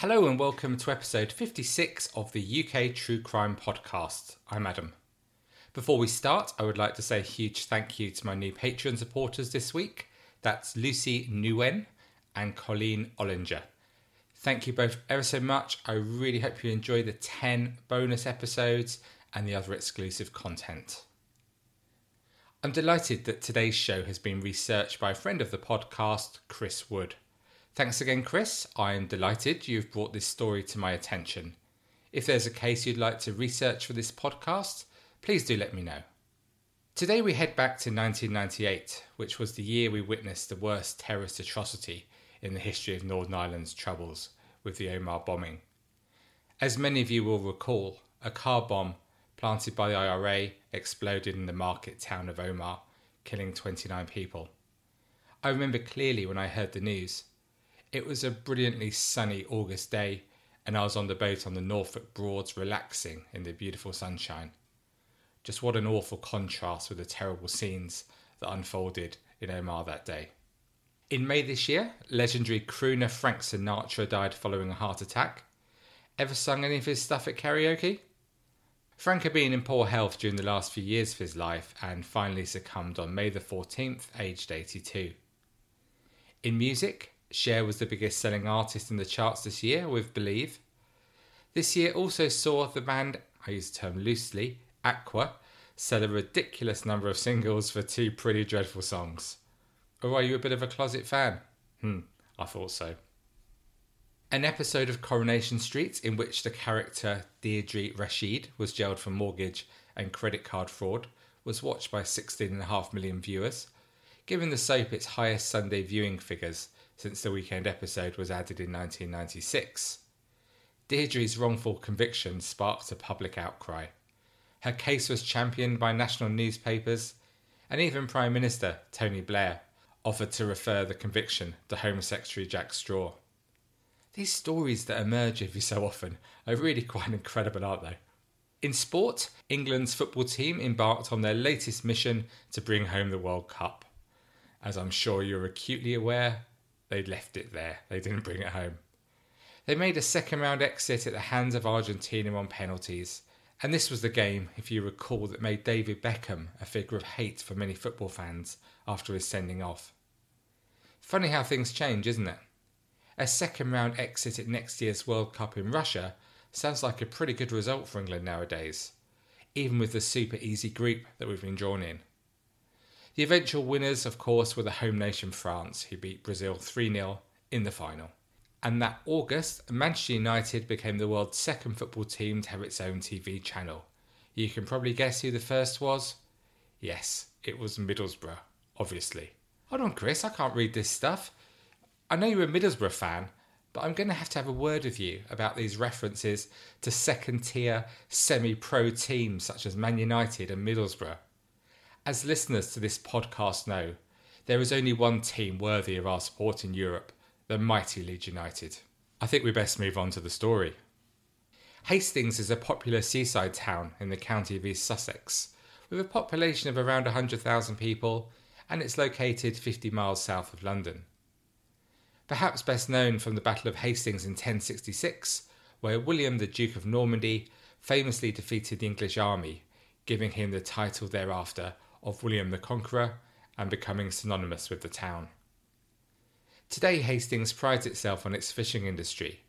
Hello and welcome to episode 56 of the UK True Crime Podcast. I'm Adam. Before we start, I would like to say a huge thank you to my new Patreon supporters this week. That's Lucy Nguyen and Colleen Ollinger. Thank you both ever so much. I really hope you enjoy the 10 bonus episodes and the other exclusive content. I'm delighted that today's show has been researched by a friend of the podcast, Chris Wood. Thanks again, Chris. I am delighted you've brought this story to my attention. If there's a case you'd like to research for this podcast, please do let me know. Today we head back to 1998, which was the year we witnessed the worst terrorist atrocity in the history of Northern Ireland's troubles with the Omagh bombing. As many of you will recall, a car bomb planted by the IRA exploded in the market town of Omagh, killing 29 people. I remember clearly when I heard the news. It was a brilliantly sunny August day, and I was on the boat on the Norfolk Broads relaxing in the beautiful sunshine. Just what an awful contrast with the terrible scenes that unfolded in Omagh that day. In May this year, legendary crooner Frank Sinatra died following a heart attack. Ever sung any of his stuff at karaoke? Frank had been in poor health during the last few years of his life and finally succumbed on May the 14th, aged 82. In music, Cher was the biggest selling artist in the charts this year with Believe. This year also saw the band, I use the term loosely, Aqua, sell a ridiculous number of singles for two pretty dreadful songs. Or are you a bit of a closet fan? Hmm, I thought so. An episode of Coronation Street in which the character Deirdre Rashid was jailed for mortgage and credit card fraud was watched by 16.5 million viewers, giving the soap its highest Sunday viewing figures since the weekend episode was added in 1996. Deirdre's wrongful conviction sparked a public outcry. Her case was championed by national newspapers, and even Prime Minister Tony Blair offered to refer the conviction to Home Secretary Jack Straw. These stories that emerge every so often are really quite incredible, aren't they? In sport, England's football team embarked on their latest mission to bring home the World Cup. As I'm sure you're acutely aware, They'd left it there, they didn't bring it home. They made a second round exit at the hands of Argentina on penalties, and this was the game, if you recall, that made David Beckham a figure of hate for many football fans after his sending off. Funny how things change, isn't it? A second round exit at next year's World Cup in Russia sounds like a pretty good result for England nowadays, even with the super easy group that we've been drawn in. The eventual winners, of course, were the home nation France, who beat Brazil 3 0 in the final. And that August, Manchester United became the world's second football team to have its own TV channel. You can probably guess who the first was? Yes, it was Middlesbrough, obviously. Hold on, Chris, I can't read this stuff. I know you're a Middlesbrough fan, but I'm going to have to have a word with you about these references to second tier, semi pro teams such as Man United and Middlesbrough. As listeners to this podcast know, there is only one team worthy of our support in Europe the mighty Leeds United. I think we best move on to the story. Hastings is a popular seaside town in the county of East Sussex, with a population of around 100,000 people, and it's located 50 miles south of London. Perhaps best known from the Battle of Hastings in 1066, where William the Duke of Normandy famously defeated the English army, giving him the title thereafter of William the Conqueror and becoming synonymous with the town. Today, Hastings prides itself on its fishing industry.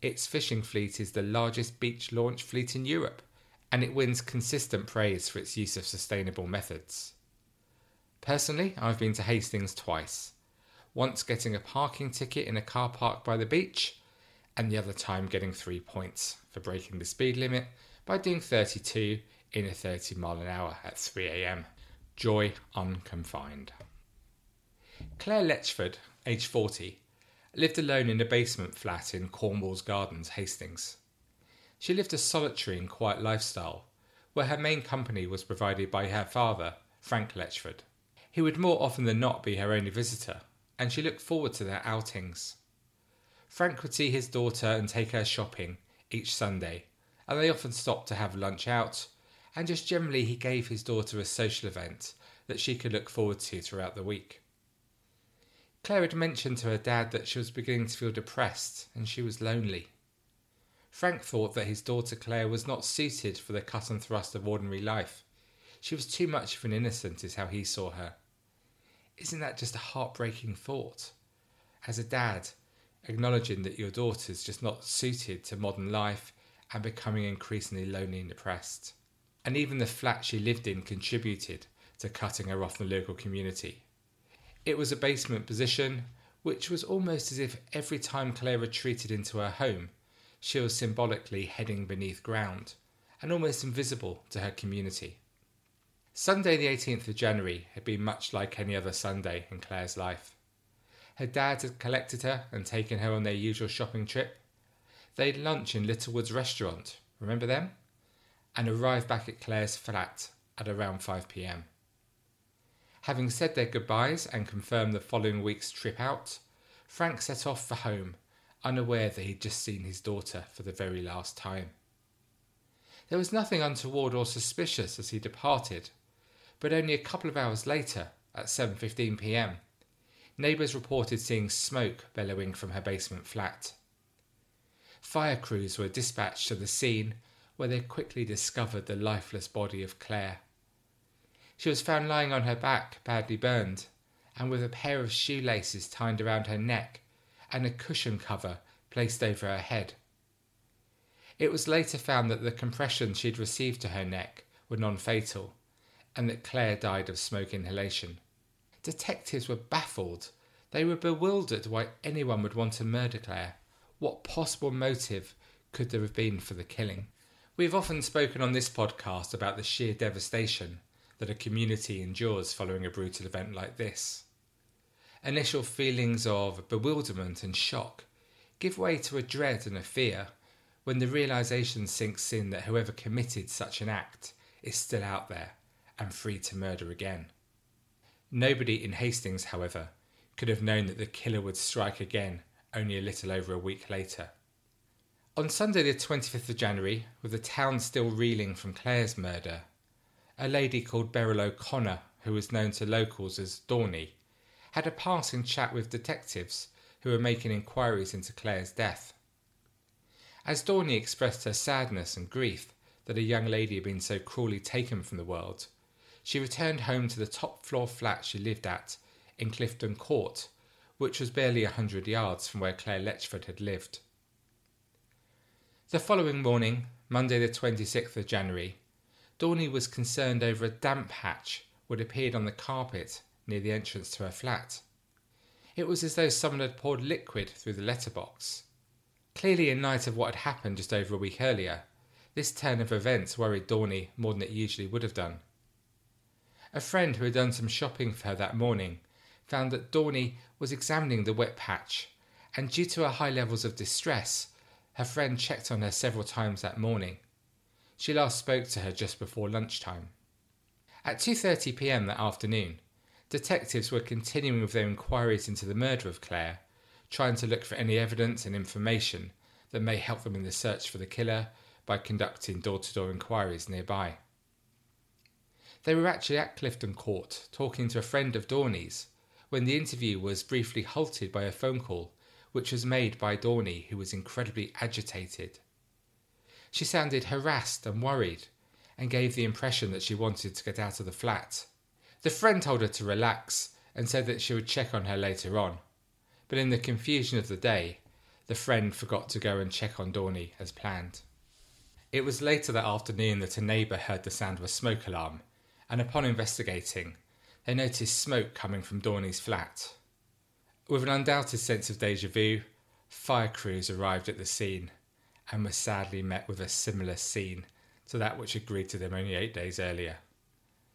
Its fishing fleet is the largest beach launch fleet in Europe, and it wins consistent praise for its use of sustainable methods. Personally, I've been to Hastings twice. Once getting a parking ticket in a car park by the beach, and the other time getting three points for breaking the speed limit by doing 32 in a 30 mile an hour at 3am. Joy unconfined. Claire Letchford, aged 40, lived alone in a basement flat in Cornwallis Gardens, Hastings. She lived a solitary and quiet lifestyle, where her main company was provided by her father, Frank Letchford. He would more often than not be her only visitor, and she looked forward to their outings. Frank would see his daughter and take her shopping each Sunday, and they often stopped to have lunch out and just generally he gave his daughter a social event that she could look forward to throughout the week. Claire had mentioned to her dad that she was beginning to feel depressed and she was lonely. Frank thought that his daughter Claire was not suited for the cut and thrust of ordinary life. She was too much of an innocent, is how he saw her. Isn't that just a heartbreaking thought? As a dad, acknowledging that your daughter's just not suited to modern life and becoming increasingly lonely and depressed. And even the flat she lived in contributed to cutting her off the local community. It was a basement position, which was almost as if every time Claire retreated into her home, she was symbolically heading beneath ground and almost invisible to her community. Sunday, the 18th of January, had been much like any other Sunday in Claire's life. Her dad had collected her and taken her on their usual shopping trip. They'd lunch in Littlewood's restaurant, remember them? And arrived back at Claire's flat at around 5 pm. Having said their goodbyes and confirmed the following week's trip out, Frank set off for home, unaware that he'd just seen his daughter for the very last time. There was nothing untoward or suspicious as he departed, but only a couple of hours later, at 7:15 p.m., neighbours reported seeing smoke bellowing from her basement flat. Fire crews were dispatched to the scene where they quickly discovered the lifeless body of Claire. She was found lying on her back, badly burned, and with a pair of shoelaces tied around her neck and a cushion cover placed over her head. It was later found that the compressions she had received to her neck were non fatal and that Claire died of smoke inhalation. Detectives were baffled. They were bewildered why anyone would want to murder Claire. What possible motive could there have been for the killing? We've often spoken on this podcast about the sheer devastation that a community endures following a brutal event like this. Initial feelings of bewilderment and shock give way to a dread and a fear when the realization sinks in that whoever committed such an act is still out there and free to murder again. Nobody in Hastings, however, could have known that the killer would strike again only a little over a week later. On Sunday, the 25th of January, with the town still reeling from Claire's murder, a lady called Beryl O'Connor, who was known to locals as Dorney, had a passing chat with detectives who were making inquiries into Claire's death. As Dorney expressed her sadness and grief that a young lady had been so cruelly taken from the world, she returned home to the top floor flat she lived at in Clifton Court, which was barely a hundred yards from where Claire Letchford had lived. The following morning, Monday the 26th of January, Dorney was concerned over a damp patch which appeared on the carpet near the entrance to her flat. It was as though someone had poured liquid through the letterbox. Clearly, in light of what had happened just over a week earlier, this turn of events worried Dorney more than it usually would have done. A friend who had done some shopping for her that morning found that Dorney was examining the wet patch, and due to her high levels of distress, her friend checked on her several times that morning. She last spoke to her just before lunchtime. At 2:30 p.m. that afternoon, detectives were continuing with their inquiries into the murder of Claire, trying to look for any evidence and information that may help them in the search for the killer by conducting door-to-door inquiries nearby. They were actually at Clifton Court talking to a friend of Dorney's when the interview was briefly halted by a phone call which was made by Dorney, who was incredibly agitated. She sounded harassed and worried and gave the impression that she wanted to get out of the flat. The friend told her to relax and said that she would check on her later on. But in the confusion of the day, the friend forgot to go and check on Dorney as planned. It was later that afternoon that a neighbour heard the sound of a smoke alarm and upon investigating, they noticed smoke coming from Dorney's flat. With an undoubted sense of deja vu, fire crews arrived at the scene and were sadly met with a similar scene to that which had greeted them only eight days earlier.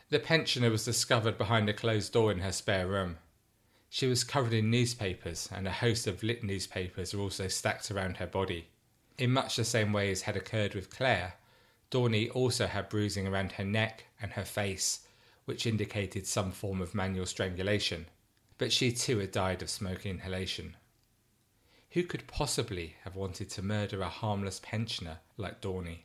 The pensioner was discovered behind a closed door in her spare room. She was covered in newspapers, and a host of lit newspapers were also stacked around her body. In much the same way as had occurred with Claire, Dorney also had bruising around her neck and her face, which indicated some form of manual strangulation, but she too had died of smoke inhalation. Who could possibly have wanted to murder a harmless pensioner like Dorney?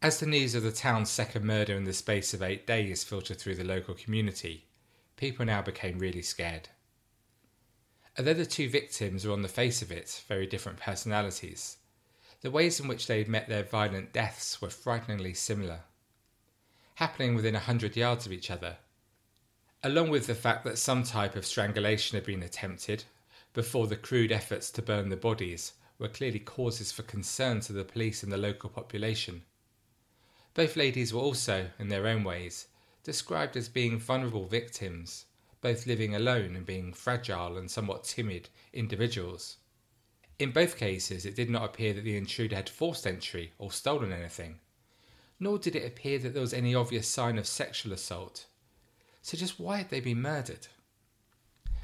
As the news of the town's second murder in the space of eight days filtered through the local community, people now became really scared. Although the two victims were on the face of it very different personalities, the ways in which they had met their violent deaths were frighteningly similar. Happening within a hundred yards of each other, along with the fact that some type of strangulation had been attempted before the crude efforts to burn the bodies were clearly causes for concern to the police and the local population. Both ladies were also, in their own ways, described as being vulnerable victims, both living alone and being fragile and somewhat timid individuals. In both cases, it did not appear that the intruder had forced entry or stolen anything, nor did it appear that there was any obvious sign of sexual assault. So, just why had they been murdered?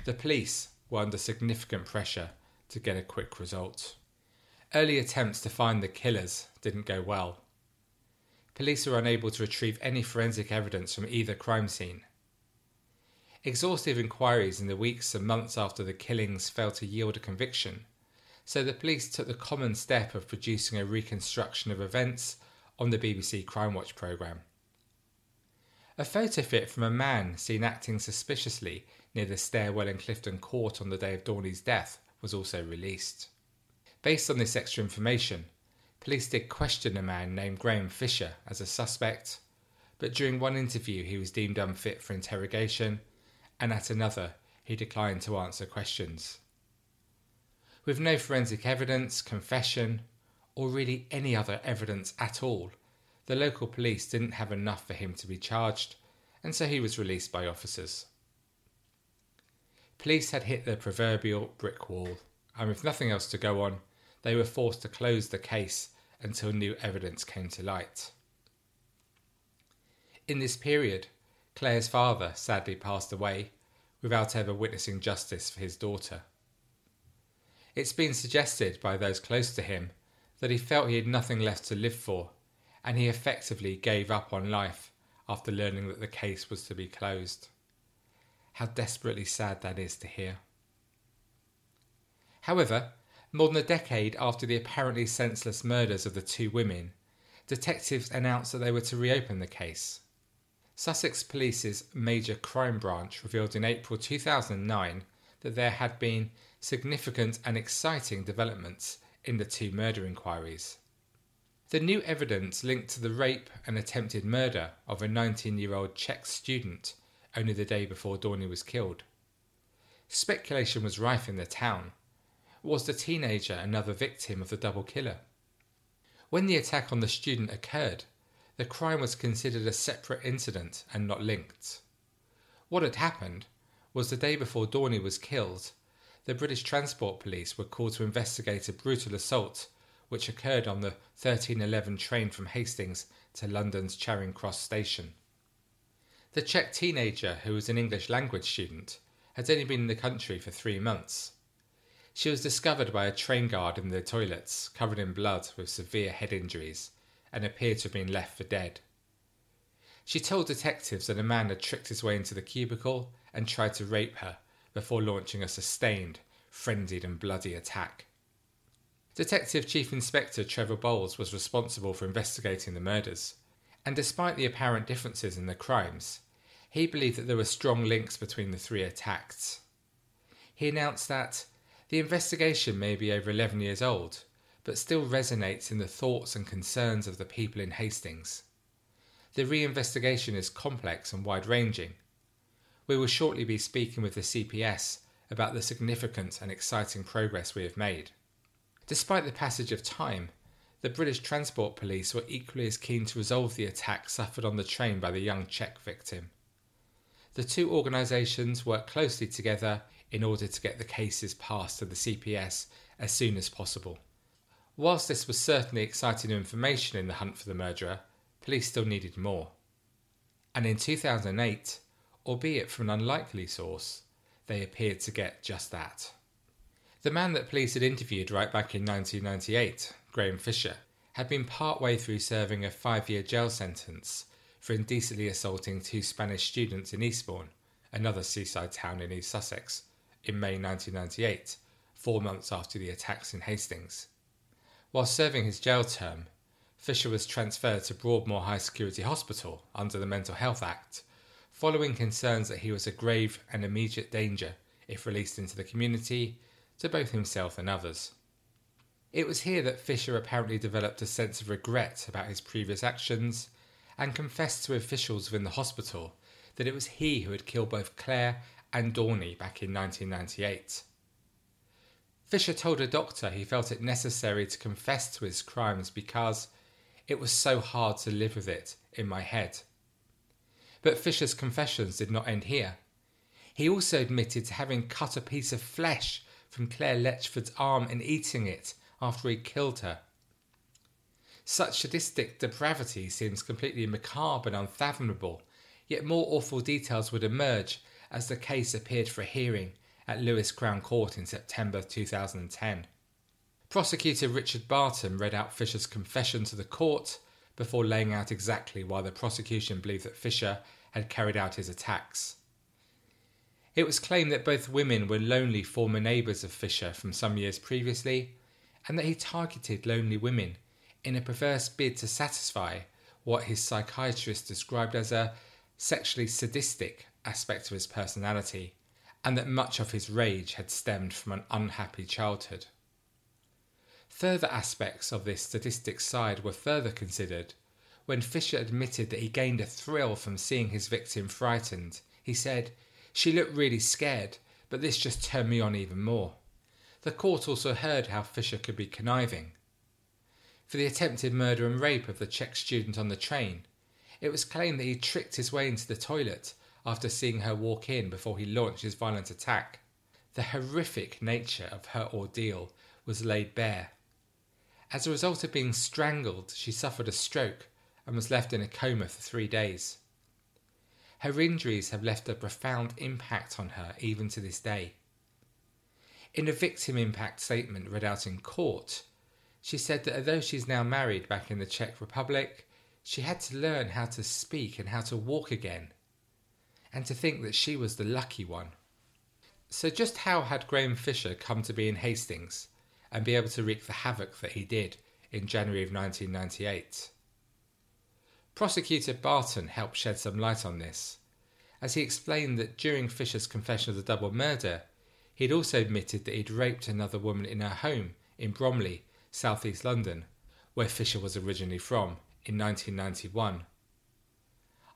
The police were under significant pressure to get a quick result. Early attempts to find the killers didn't go well. Police were unable to retrieve any forensic evidence from either crime scene. Exhaustive inquiries in the weeks and months after the killings failed to yield a conviction, so the police took the common step of producing a reconstruction of events on the BBC Crime Watch programme. A photo fit from a man seen acting suspiciously near the stairwell in Clifton Court on the day of Dorney's death was also released. Based on this extra information, police did question a man named Graham Fisher as a suspect, but during one interview he was deemed unfit for interrogation, and at another he declined to answer questions. With no forensic evidence, confession, or really any other evidence at all, the local police didn't have enough for him to be charged, and so he was released by officers. Police had hit the proverbial brick wall, and with nothing else to go on, they were forced to close the case until new evidence came to light. In this period, Claire's father sadly passed away without ever witnessing justice for his daughter. It's been suggested by those close to him that he felt he had nothing left to live for and he effectively gave up on life after learning that the case was to be closed. How desperately sad that is to hear. However, more than a decade after the apparently senseless murders of the two women, detectives announced that they were to reopen the case. Sussex Police's Major Crime Branch revealed in April 2009 that there had been significant and exciting developments in the two murder inquiries. The new evidence linked to the rape and attempted murder of a 19 year old Czech student only the day before Dorney was killed. Speculation was rife in the town. Was the teenager another victim of the double killer? When the attack on the student occurred, the crime was considered a separate incident and not linked. What had happened was the day before Dorney was killed, the British Transport Police were called to investigate a brutal assault which occurred on the 1311 train from Hastings to London's Charing Cross station. The Czech teenager, who was an English language student, had only been in the country for three months. She was discovered by a train guard in the toilets, covered in blood with severe head injuries, and appeared to have been left for dead. She told detectives that a man had tricked his way into the cubicle and tried to rape her before launching a sustained, frenzied, and bloody attack. Detective Chief Inspector Trevor Bowles was responsible for investigating the murders, and despite the apparent differences in the crimes, he believed that there were strong links between the three attacks. He announced that the investigation may be over 11 years old, but still resonates in the thoughts and concerns of the people in Hastings. The reinvestigation is complex and wide ranging. We will shortly be speaking with the CPS about the significant and exciting progress we have made. Despite the passage of time, the British Transport Police were equally as keen to resolve the attack suffered on the train by the young Czech victim. The two organisations worked closely together in order to get the cases passed to the CPS as soon as possible. Whilst this was certainly exciting information in the hunt for the murderer, police still needed more. And in 2008, albeit from an unlikely source, they appeared to get just that. The man that police had interviewed right back in 1998, Graham Fisher, had been part way through serving a five year jail sentence for indecently assaulting two Spanish students in Eastbourne, another seaside town in East Sussex, in May 1998, four months after the attacks in Hastings. While serving his jail term, Fisher was transferred to Broadmoor High Security Hospital under the Mental Health Act, following concerns that he was a grave and immediate danger if released into the community, to both himself and others. It was here that Fisher apparently developed a sense of regret about his previous actions and confessed to officials within the hospital that it was he who had killed both Claire and Dorney back in 1998. Fisher told a doctor he felt it necessary to confess to his crimes because it was so hard to live with it in my head. But Fisher's confessions did not end here. He also admitted to having cut a piece of flesh from Claire Letchford's arm and eating it after he killed her. Such sadistic depravity seems completely macabre and unfathomable, yet more awful details would emerge as the case appeared for a hearing at Lewes Crown Court in September 2010. Prosecutor Richard Barton read out Fisher's confession to the court before laying out exactly why the prosecution believed that Fisher had carried out his attacks. It was claimed that both women were lonely former neighbours of Fisher from some years previously, and that he targeted lonely women in a perverse bid to satisfy what his psychiatrist described as a sexually sadistic aspect of his personality, and that much of his rage had stemmed from an unhappy childhood. Further aspects of this sadistic side were further considered. When Fisher admitted that he gained a thrill from seeing his victim frightened, he said, She looked really scared, but this just turned me on even more. The court also heard how Fisher could be conniving. For the attempted murder and rape of the Czech student on the train, it was claimed that he tricked his way into the toilet after seeing her walk in before he launched his violent attack. The horrific nature of her ordeal was laid bare. As a result of being strangled, she suffered a stroke and was left in a coma for three days. Her injuries have left a profound impact on her even to this day. In a victim impact statement read out in court, she said that although she's now married back in the Czech Republic, she had to learn how to speak and how to walk again and to think that she was the lucky one. So, just how had Graham Fisher come to be in Hastings and be able to wreak the havoc that he did in January of 1998? Prosecutor Barton helped shed some light on this, as he explained that during Fisher's confession of the double murder, he'd also admitted that he'd raped another woman in her home in Bromley, southeast London, where Fisher was originally from, in 1991.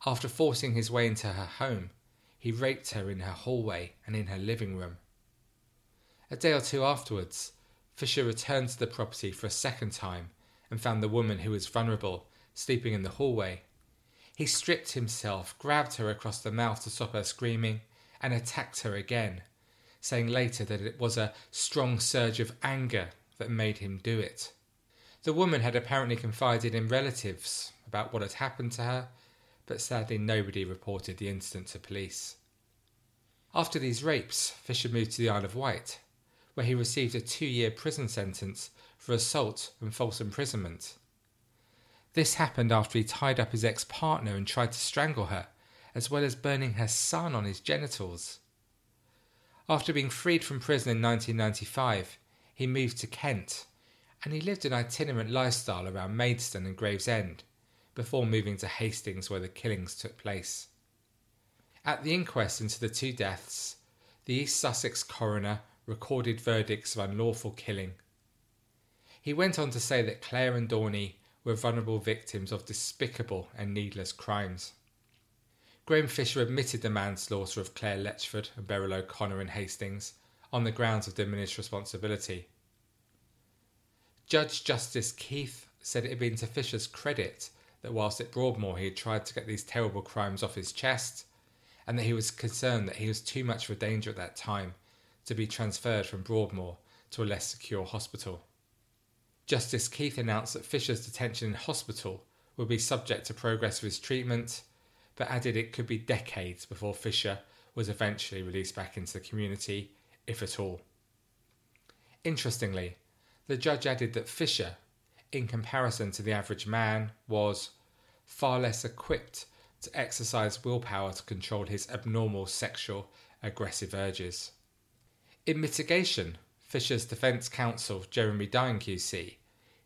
After forcing his way into her home, he raped her in her hallway and in her living room. A day or two afterwards, Fisher returned to the property for a second time and found the woman who was vulnerable sleeping in the hallway. He stripped himself, grabbed her across the mouth to stop her screaming, and attacked her again, saying later that it was a strong surge of anger that made him do it. The woman had apparently confided in relatives about what had happened to her but sadly nobody reported the incident to police. After these rapes, Fisher moved to the Isle of Wight, where he received a two year prison sentence for assault and false imprisonment. This happened after he tied up his ex partner and tried to strangle her, as well as burning her son on his genitals. After being freed from prison in 1995, he moved to Kent, and he lived an itinerant lifestyle around Maidstone and Gravesend, before moving to Hastings where the killings took place. At the inquest into the two deaths, the East Sussex coroner recorded verdicts of unlawful killing. He went on to say that Claire and Dorney were vulnerable victims of despicable and needless crimes. Graham Fisher admitted the manslaughter of Claire Letchford and Beryl O'Connor in Hastings on the grounds of diminished responsibility. Judge Justice Keith said it had been to Fisher's credit that whilst at Broadmoor he had tried to get these terrible crimes off his chest, and that he was concerned that he was too much of a danger at that time to be transferred from Broadmoor to a less secure hospital. Justice Keith announced that Fisher's detention in hospital would be subject to progress of his treatment, but added it could be decades before Fisher was eventually released back into the community, if at all. Interestingly, the judge added that Fisher in comparison to the average man, was far less equipped to exercise willpower to control his abnormal sexual aggressive urges. In mitigation, Fisher's defence counsel, Jeremy Dein QC,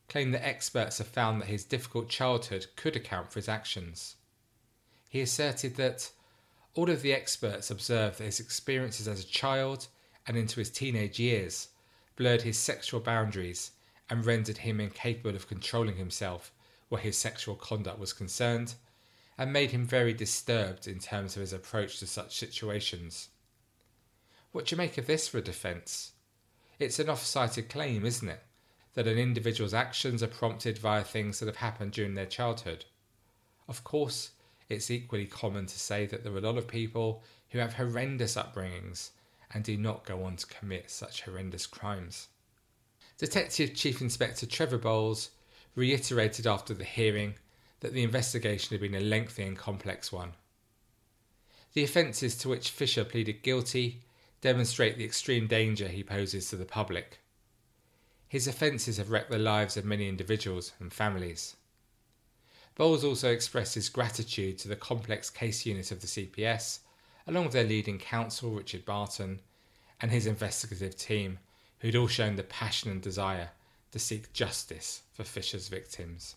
claimed that experts have found that his difficult childhood could account for his actions. He asserted that, All of the experts observed that his experiences as a child and into his teenage years blurred his sexual boundaries and rendered him incapable of controlling himself where his sexual conduct was concerned, and made him very disturbed in terms of his approach to such situations. What do you make of this for a defence? It's an off cited claim, isn't it? That an individual's actions are prompted via things that have happened during their childhood. Of course, it's equally common to say that there are a lot of people who have horrendous upbringings and do not go on to commit such horrendous crimes. Detective Chief Inspector Trevor Bowles reiterated after the hearing that the investigation had been a lengthy and complex one. The offences to which Fisher pleaded guilty demonstrate the extreme danger he poses to the public. His offences have wrecked the lives of many individuals and families. Bowles also expressed his gratitude to the complex case unit of the CPS, along with their leading counsel, Richard Barton, and his investigative team, who'd all shown the passion and desire to seek justice for Fisher's victims.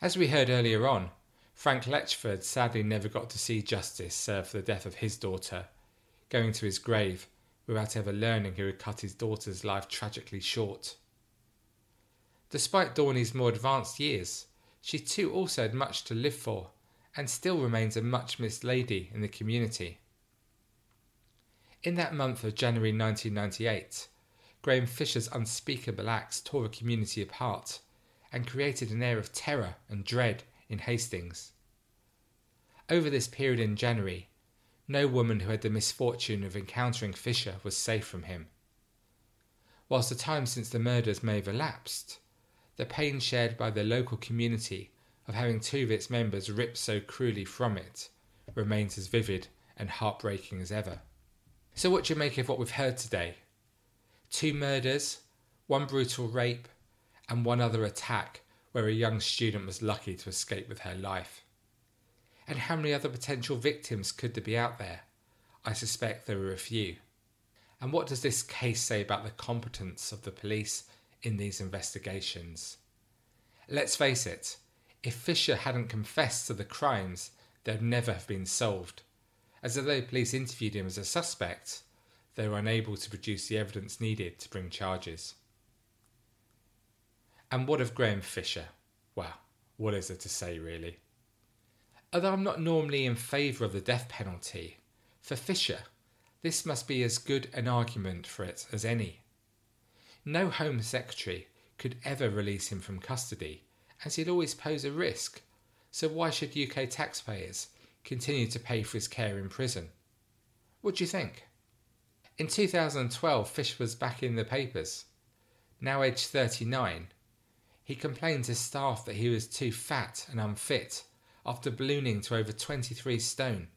As we heard earlier on, Frank Letchford sadly never got to see justice served for the death of his daughter, going to his grave without ever learning who had cut his daughter's life tragically short. Despite Dorney's more advanced years, she too also had much to live for and still remains a much missed lady in the community. In that month of January 1998, Graham Fisher's unspeakable acts tore the community apart and created an air of terror and dread in Hastings. Over this period in January, no woman who had the misfortune of encountering Fisher was safe from him. Whilst the time since the murders may have elapsed, the pain shared by the local community of having two of its members ripped so cruelly from it remains as vivid and heartbreaking as ever. So, what do you make of what we've heard today? Two murders, one brutal rape, and one other attack where a young student was lucky to escape with her life. And how many other potential victims could there be out there? I suspect there are a few. And what does this case say about the competence of the police in these investigations. Let's face it, if Fisher hadn't confessed to the crimes, they'd never have been solved, as although police interviewed him as a suspect, they were unable to produce the evidence needed to bring charges. And what of Graham Fisher? Well, what is there to say, really? Although I'm not normally in favour of the death penalty, for Fisher, this must be as good an argument for it as any. No Home Secretary could ever release him from custody, as he'd always pose a risk, so why should UK taxpayers continue to pay for his care in prison? What do you think? In 2012, Fish was back in the papers. Now aged 39, he complained to staff that he was too fat and unfit after ballooning to over 23 stone.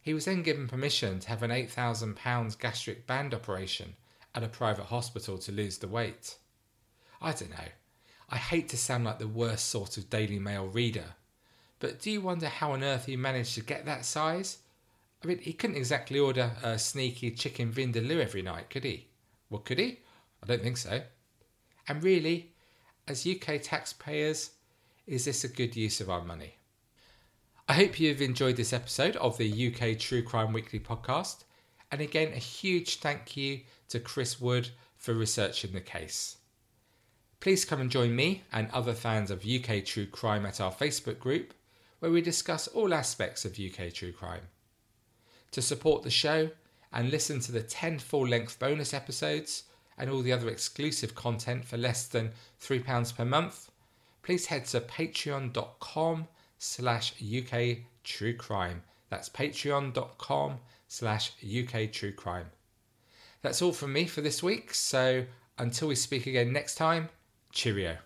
He was then given permission to have an £8,000 gastric band operation at a private hospital to lose the weight. I don't know. I hate to sound like the worst sort of Daily Mail reader, but do you wonder how on earth he managed to get that size? I mean, he couldn't exactly order a sneaky chicken vindaloo every night, could he? Well, could he? I don't think so. And really, as UK taxpayers, is this a good use of our money? I hope you've enjoyed this episode of the UK True Crime Weekly podcast. And again, a huge thank you to Chris Wood for researching the case. Please come and join me and other fans of UK True Crime at our Facebook group, where we discuss all aspects of UK True Crime. To support the show and listen to the 10 full length bonus episodes and all the other exclusive content for less than £3 per month, please head to patreon.com slash UK True Crime. That's patreon.com slash UK True Crime. That's all from me for this week, so until we speak again next time, cheerio.